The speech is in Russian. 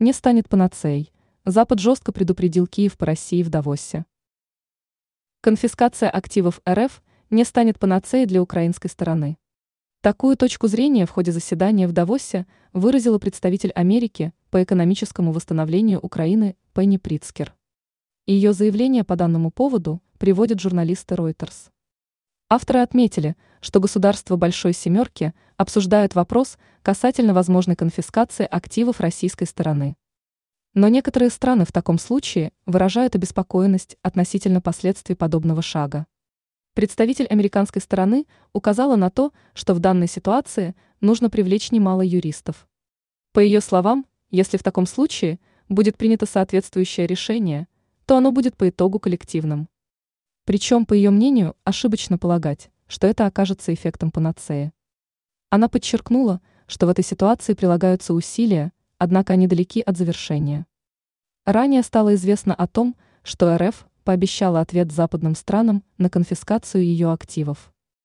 не станет панацеей. Запад жестко предупредил Киев по России в Давосе. Конфискация активов РФ не станет панацеей для украинской стороны. Такую точку зрения в ходе заседания в Давосе выразила представитель Америки по экономическому восстановлению Украины Пенни Прицкер. Ее заявление по данному поводу приводят журналисты Reuters. Авторы отметили, что государства Большой Семерки обсуждают вопрос касательно возможной конфискации активов российской стороны. Но некоторые страны в таком случае выражают обеспокоенность относительно последствий подобного шага. Представитель американской стороны указала на то, что в данной ситуации нужно привлечь немало юристов. По ее словам, если в таком случае будет принято соответствующее решение, то оно будет по итогу коллективным. Причем, по ее мнению, ошибочно полагать, что это окажется эффектом панацеи. Она подчеркнула, что в этой ситуации прилагаются усилия, однако они далеки от завершения. Ранее стало известно о том, что РФ пообещала ответ западным странам на конфискацию ее активов.